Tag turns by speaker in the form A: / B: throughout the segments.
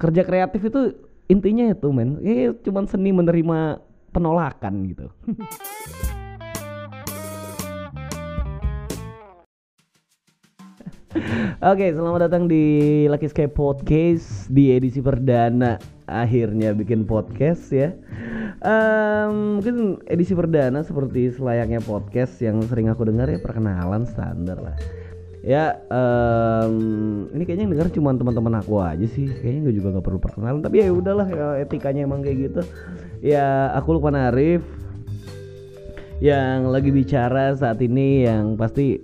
A: kerja kreatif itu intinya itu men ya cuman seni menerima penolakan gitu Oke, selamat datang di Lucky Sky Podcast di edisi perdana. Akhirnya bikin podcast ya. Um, mungkin edisi perdana seperti selayaknya podcast yang sering aku dengar ya perkenalan standar lah. Ya, um, ini kayaknya yang dengar cuma teman-teman aku aja sih. Kayaknya gue juga gak perlu perkenalan. Tapi ya udahlah, ya, etikanya emang kayak gitu. Ya, aku Lukman Arif yang lagi bicara saat ini yang pasti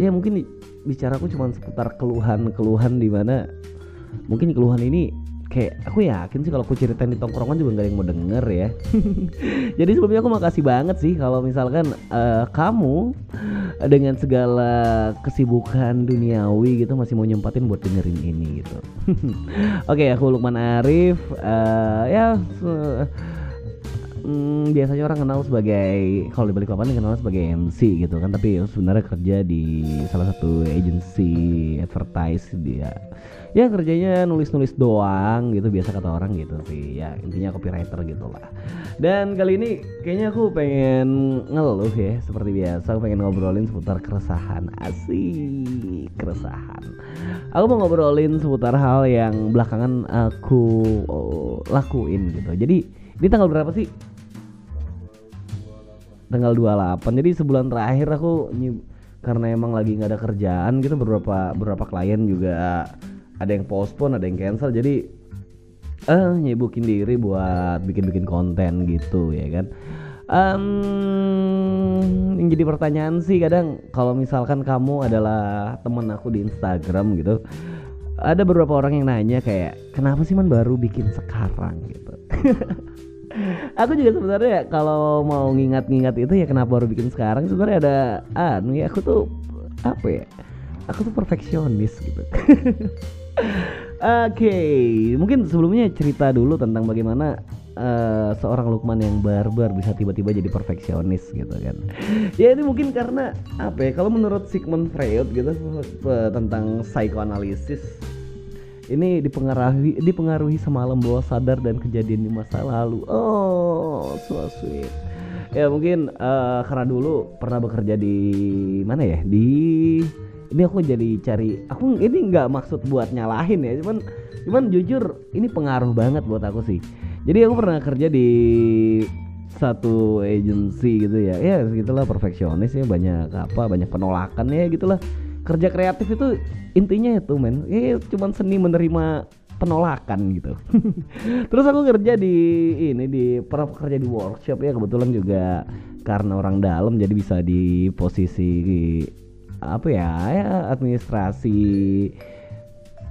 A: ya mungkin bicaraku cuma seputar keluhan-keluhan di mana mungkin keluhan ini kayak aku yakin sih kalau aku ceritain di tongkrongan juga nggak ada yang mau denger ya. Jadi sebelumnya aku makasih banget sih kalau misalkan uh, kamu dengan segala kesibukan duniawi gitu masih mau nyempatin buat dengerin ini gitu. Oke, okay, aku Lukman Arif. Uh, ya. Hmm, biasanya orang kenal sebagai kalau di balik papan dikenal sebagai MC gitu kan tapi sebenarnya kerja di salah satu agency advertise dia. Ya kerjanya nulis-nulis doang gitu biasa kata orang gitu sih. Ya intinya copywriter gitu lah dan kali ini kayaknya aku pengen ngeluh ya seperti biasa. Aku pengen ngobrolin seputar keresahan asik keresahan. Aku mau ngobrolin seputar hal yang belakangan aku oh, lakuin gitu. Jadi ini tanggal berapa sih tanggal 28 jadi sebulan terakhir aku karena emang lagi nggak ada kerjaan gitu beberapa beberapa klien juga ada yang postpone ada yang cancel. Jadi eh uh, nyibukin diri buat bikin-bikin konten gitu ya kan? Um, yang jadi pertanyaan sih kadang kalau misalkan kamu adalah temen aku di Instagram gitu ada beberapa orang yang nanya kayak kenapa sih man baru bikin sekarang? gitu aku juga sebenarnya kalau mau ngingat-ngingat itu ya kenapa baru bikin sekarang sebenarnya ada anu ya aku tuh apa ya aku tuh perfeksionis gitu Oke, okay. mungkin sebelumnya cerita dulu tentang bagaimana uh, seorang Lukman yang barbar bisa tiba-tiba jadi perfeksionis gitu kan. ya ini mungkin karena apa ya? Kalau menurut Sigmund Freud gitu tentang psikoanalisis ini dipengaruhi dipengaruhi semalam bawah sadar dan kejadian di masa lalu. Oh, so sweet. Ya mungkin uh, karena dulu pernah bekerja di mana ya? Di ini aku jadi cari aku ini nggak maksud buat nyalahin ya, cuman cuman jujur ini pengaruh banget buat aku sih. Jadi aku pernah kerja di satu agency gitu ya. Ya segitulah perfeksionis ya banyak apa banyak penolakan ya gitulah kerja kreatif itu intinya itu men. Ya cuman seni menerima penolakan gitu. Terus aku kerja di ini di pernah kerja di workshop ya kebetulan juga karena orang dalam jadi bisa di posisi apa ya ya administrasi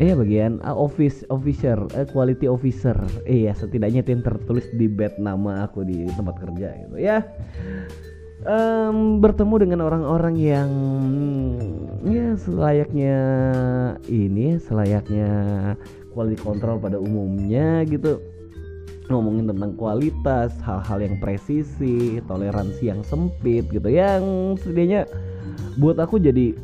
A: eh ya bagian uh, office officer uh, quality officer. Iya setidaknya itu yang tertulis di bed nama aku di tempat kerja gitu ya um, bertemu dengan orang-orang yang ya selayaknya ini selayaknya quality control pada umumnya gitu. Ngomongin tentang kualitas hal-hal yang presisi toleransi yang sempit gitu. Yang setidaknya buat aku jadi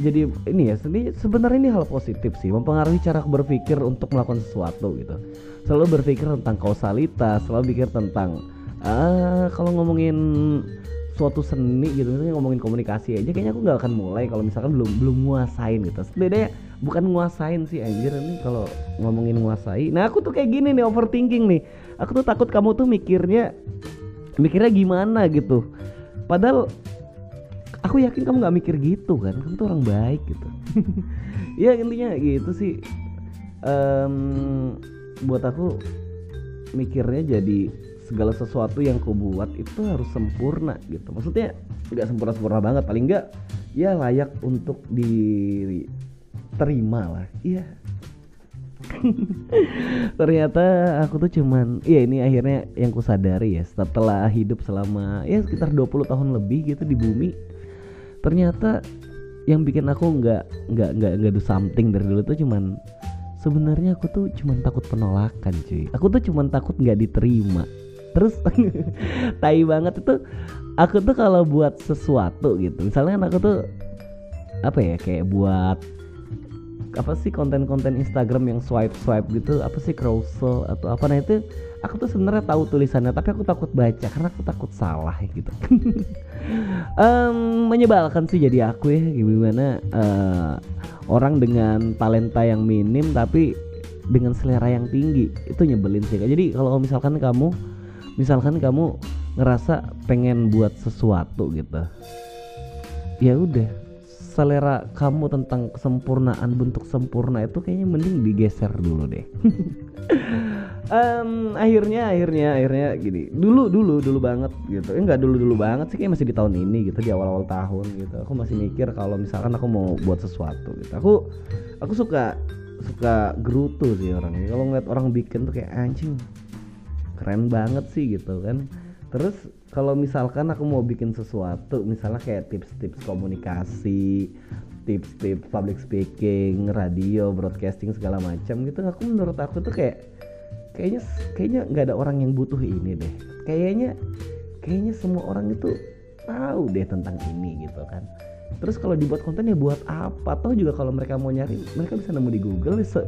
A: jadi ini ya sebenarnya ini hal positif sih. Mempengaruhi cara berpikir untuk melakukan sesuatu gitu. Selalu berpikir tentang kausalitas selalu pikir tentang ah kalau ngomongin suatu seni gitu misalnya ngomongin komunikasi aja kayaknya aku nggak akan mulai kalau misalkan belum belum nguasain gitu. Sebenarnya bukan nguasain sih anjir nih kalau ngomongin nguasai. Nah aku tuh kayak gini nih overthinking nih. Aku tuh takut kamu tuh mikirnya mikirnya gimana gitu. Padahal aku yakin kamu nggak mikir gitu kan kamu tuh orang baik gitu. Ya intinya gitu sih. Um, buat aku mikirnya jadi segala sesuatu yang kau buat itu harus sempurna gitu. Maksudnya nggak sempurna sempurna banget paling nggak ya layak untuk diterima lah iya. Ternyata aku tuh cuman iya ini akhirnya yang ku sadari ya setelah hidup selama ya sekitar 20 tahun lebih gitu di bumi ternyata yang bikin aku nggak nggak nggak nggak do something dari dulu tuh cuman sebenarnya aku tuh cuman takut penolakan cuy. Aku tuh cuman takut nggak diterima terus tai banget itu aku tuh kalau buat sesuatu gitu misalnya kan aku tuh apa ya kayak buat apa sih konten-konten Instagram yang swipe swipe gitu apa sih carousel atau apa nah itu aku tuh sebenarnya tahu tulisannya tapi aku takut baca karena aku takut salah gitu. Um, menyebalkan sih jadi aku ya gimana uh, orang dengan talenta yang minim tapi dengan selera yang tinggi itu nyebelin sih jadi kalau misalkan kamu misalkan kamu ngerasa pengen buat sesuatu gitu ya udah selera kamu tentang kesempurnaan bentuk sempurna itu kayaknya mending digeser dulu deh. Um, akhirnya akhirnya akhirnya gini dulu dulu dulu banget gitu. Eh, enggak dulu dulu banget sih kayak masih di tahun ini gitu di awal awal tahun gitu. Aku masih mikir kalau misalkan aku mau buat sesuatu gitu. Aku aku suka suka gerutu sih orangnya. Kalau ngeliat orang bikin tuh kayak anjing keren banget sih gitu kan. Terus kalau misalkan aku mau bikin sesuatu misalnya kayak tips-tips komunikasi tips-tips public speaking radio broadcasting segala macam gitu aku menurut aku tuh kayak kayaknya kayaknya nggak ada orang yang butuh ini deh. Kayaknya kayaknya semua orang itu tahu deh tentang ini gitu kan. Terus kalau dibuat konten ya buat apa? Toh juga kalau mereka mau nyari mereka bisa nemu di Google se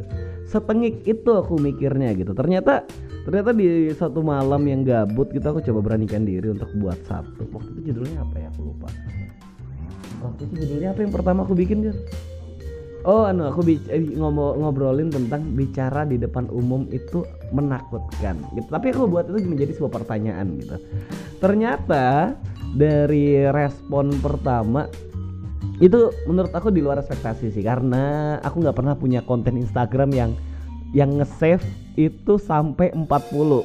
A: setengik itu aku mikirnya gitu ternyata ternyata di satu malam yang gabut gitu aku coba beranikan diri untuk buat satu waktu itu judulnya apa ya aku lupa waktu itu judulnya apa yang pertama aku bikin kan Oh, anu aku eh, ngobrolin tentang bicara di depan umum itu menakutkan. Gitu. Tapi aku buat itu menjadi sebuah pertanyaan gitu. Ternyata dari respon pertama itu menurut aku di luar ekspektasi sih karena aku nggak pernah punya konten Instagram yang yang nge-save itu sampai 40. uh,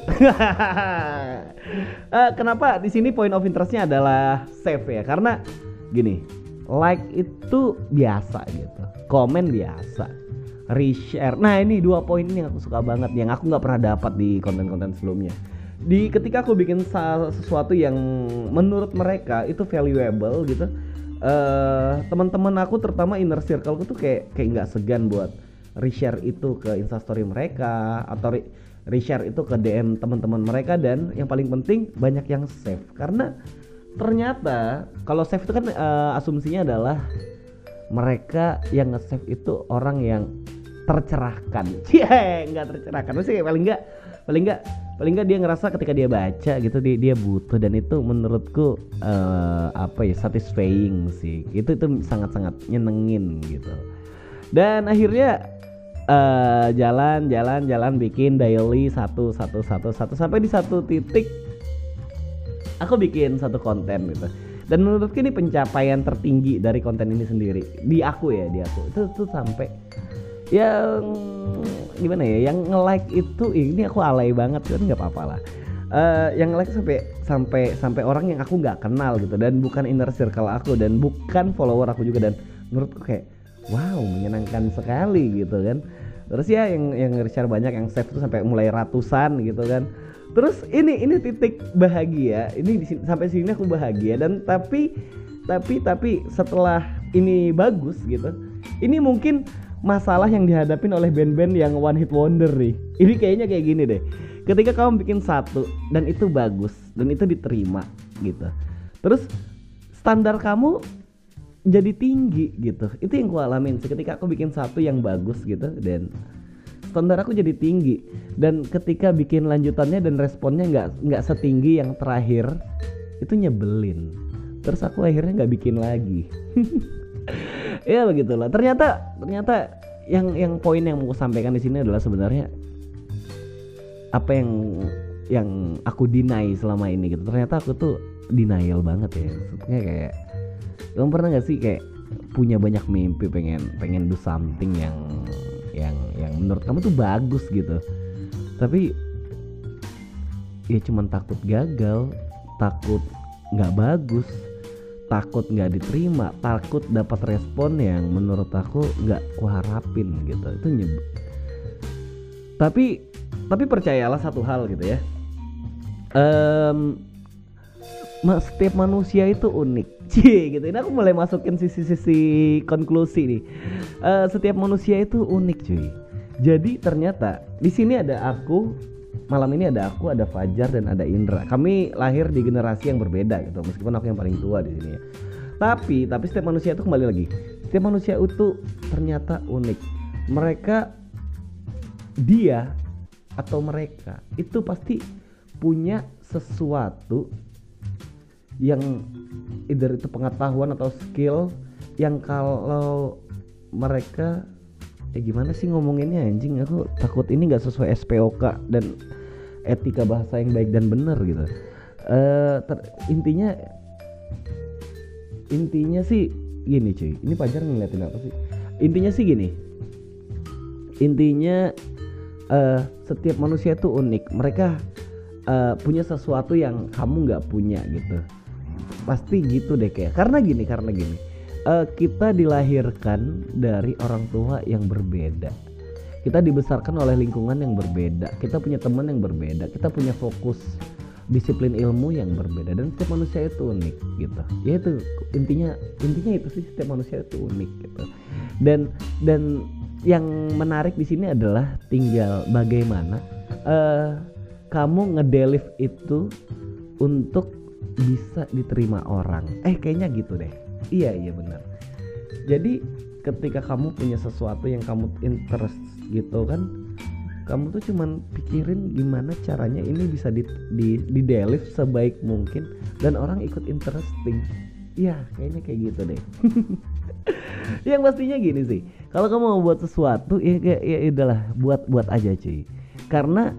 A: eh, kenapa di sini point of interestnya adalah save ya? Karena gini, like itu biasa gitu, komen biasa, reshare. Nah ini dua poin ini yang aku suka banget, yang aku nggak pernah dapat di konten-konten sebelumnya. Di ketika aku bikin sesuatu yang menurut mereka itu valuable gitu, uh, teman-teman aku terutama inner circle aku tuh kayak kayak nggak segan buat reshare itu ke instastory mereka atau re reshare itu ke DM teman-teman mereka dan yang paling penting banyak yang save karena ternyata kalau save itu kan uh, asumsinya adalah mereka yang nge-save itu orang yang tercerahkan. Cie, nggak tercerahkan. Kayak paling nggak paling nggak paling nggak dia ngerasa ketika dia baca gitu dia dia butuh dan itu menurutku uh, apa ya satisfying sih. Itu itu sangat-sangat nyenengin gitu. Dan akhirnya uh, jalan jalan jalan bikin daily satu satu satu satu sampai di satu titik aku bikin satu konten gitu dan menurutku ini pencapaian tertinggi dari konten ini sendiri di aku ya di aku itu tuh sampai yang gimana ya yang nge like itu ini aku alay banget kan nggak apa-apa lah. Uh, yang like sampai sampai sampai orang yang aku nggak kenal gitu dan bukan inner circle aku dan bukan follower aku juga dan menurutku kayak wow menyenangkan sekali gitu kan. Terus ya yang yang share banyak yang save tuh sampai mulai ratusan gitu kan. Terus ini ini titik bahagia ini di sini, sampai sini aku bahagia dan tapi tapi tapi setelah ini bagus gitu ini mungkin masalah yang dihadapin oleh band-band yang one hit wonder nih. Ini kayaknya kayak gini deh. Ketika kamu bikin satu dan itu bagus dan itu diterima gitu. Terus standar kamu jadi tinggi gitu. Itu yang gue alamin sih ketika aku bikin satu yang bagus gitu dan standar aku jadi tinggi. Dan ketika bikin lanjutannya dan responnya nggak nggak setinggi yang terakhir itu nyebelin terus aku akhirnya nggak bikin lagi. Ya begitulah. Ternyata ternyata yang yang poin yang mau sampaikan di sini adalah sebenarnya apa yang yang aku deny selama ini gitu. Ternyata aku tuh denial banget ya. Maksudnya kayak kamu pernah gak sih kayak punya banyak mimpi pengen pengen do something yang yang yang menurut kamu tuh bagus gitu. Tapi ya cuman takut gagal takut nggak bagus takut nggak diterima takut dapat respon yang menurut aku nggak kuharapin gitu itu nyeb tapi tapi percayalah satu hal gitu ya um, setiap manusia itu unik Cie gitu. Ini aku mulai masukin sisi-sisi konklusi nih. Uh, setiap manusia itu unik cuy. Jadi ternyata di sini ada aku, malam ini ada aku, ada Fajar dan ada Indra. Kami lahir di generasi yang berbeda gitu. Meskipun aku yang paling tua di sini ya. Tapi tapi setiap manusia itu kembali lagi. Setiap manusia itu ternyata unik. mereka dia atau mereka itu pasti punya sesuatu yang either itu pengetahuan atau skill yang kalau mereka ya gimana sih ngomonginnya anjing? Aku takut ini nggak sesuai SPOK dan etika bahasa yang baik dan benar gitu. Uh, intinya intinya sih gini cuy. Ini pacar ngeliatin apa sih? Intinya sih gini. Intinya uh, setiap manusia itu unik. Mereka uh, punya sesuatu yang kamu nggak punya gitu. Pasti gitu deh kayak. Karena gini karena gini uh, kita dilahirkan dari orang tua yang berbeda. Kita dibesarkan oleh lingkungan yang berbeda. Kita punya teman yang berbeda. Kita punya fokus disiplin ilmu yang berbeda. Dan setiap manusia itu unik gitu. Ya itu intinya intinya itu sih setiap manusia itu unik gitu. Dan dan yang menarik di sini adalah tinggal bagaimana uh, kamu ngedelif itu untuk bisa diterima orang. Eh kayaknya gitu deh. Iya iya benar. Jadi ketika kamu punya sesuatu yang kamu interest gitu kan kamu tuh cuman pikirin gimana caranya ini bisa di di, di sebaik mungkin dan orang ikut interesting. Ya kayaknya kayak gitu deh. Yang pastinya gini sih kalau kamu mau buat sesuatu ya ya, ya udahlah buat buat aja cuy. Karena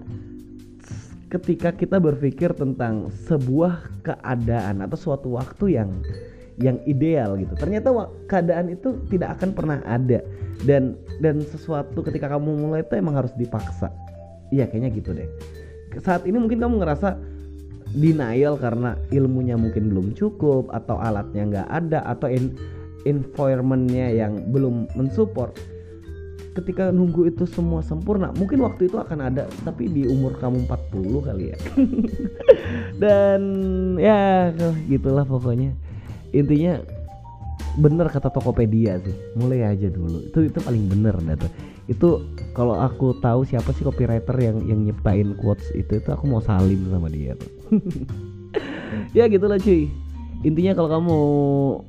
A: ketika kita berpikir tentang sebuah keadaan atau suatu waktu yang yang ideal gitu. Ternyata keadaan itu tidak akan pernah ada. Dan dan sesuatu ketika kamu mulai itu emang harus dipaksa. Iya kayaknya gitu deh. Saat ini mungkin kamu ngerasa denial karena ilmunya mungkin belum cukup atau alatnya nggak ada atau in, environmentnya yang belum mensupport ketika nunggu itu semua sempurna mungkin waktu itu akan ada tapi di umur kamu 40 kali ya. Dan ya gitulah pokoknya. Intinya bener kata Tokopedia sih. Mulai aja dulu. Itu itu paling bener data. Itu kalau aku tahu siapa sih copywriter yang yang nyiptain quotes itu itu aku mau salim sama dia tuh. Ya gitulah cuy. Intinya kalau kamu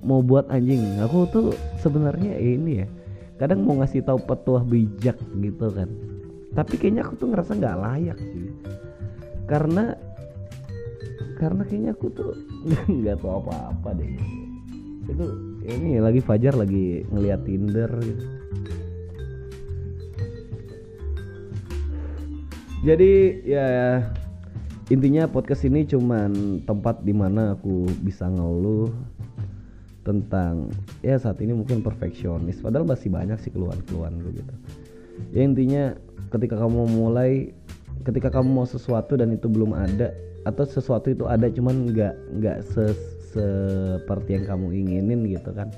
A: mau buat anjing aku tuh sebenarnya ini ya kadang mau ngasih tahu petuah bijak gitu kan. Tapi kayaknya aku tuh ngerasa nggak layak sih. Karena karena kayaknya aku tuh nggak tahu apa-apa deh. Itu ini lagi Fajar lagi ngeliat Tinder gitu. Jadi ya intinya podcast ini cuman tempat di mana aku bisa ngeluh tentang ya saat ini mungkin perfeksionis padahal masih banyak sih keluhan-keluhan gitu. Ya intinya ketika kamu mulai ketika kamu mau sesuatu dan itu belum ada atau sesuatu itu ada cuman nggak nggak seperti yang kamu inginin gitu kan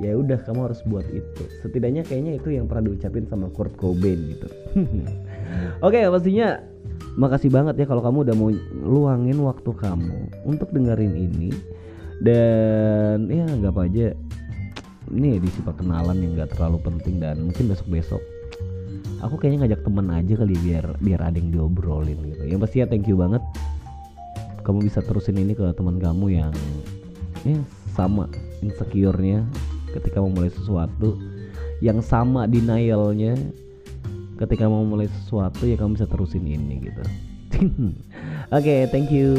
A: ya udah kamu harus buat itu. Setidaknya kayaknya itu yang pernah diucapin sama Kurt Cobain gitu. Oke okay, pastinya makasih banget ya kalau kamu udah mau luangin waktu kamu untuk dengerin ini dan ya nggak apa aja ini edisi perkenalan yang nggak terlalu penting dan mungkin besok besok aku kayaknya ngajak temen aja kali biar biar ada yang diobrolin gitu. Yang pasti ya thank you banget. Kamu bisa terusin ini ke teman kamu yang ya sama insecure-nya ketika mau mulai sesuatu yang sama denialnya ketika mau mulai sesuatu ya kamu bisa terusin ini gitu. Oke okay, thank you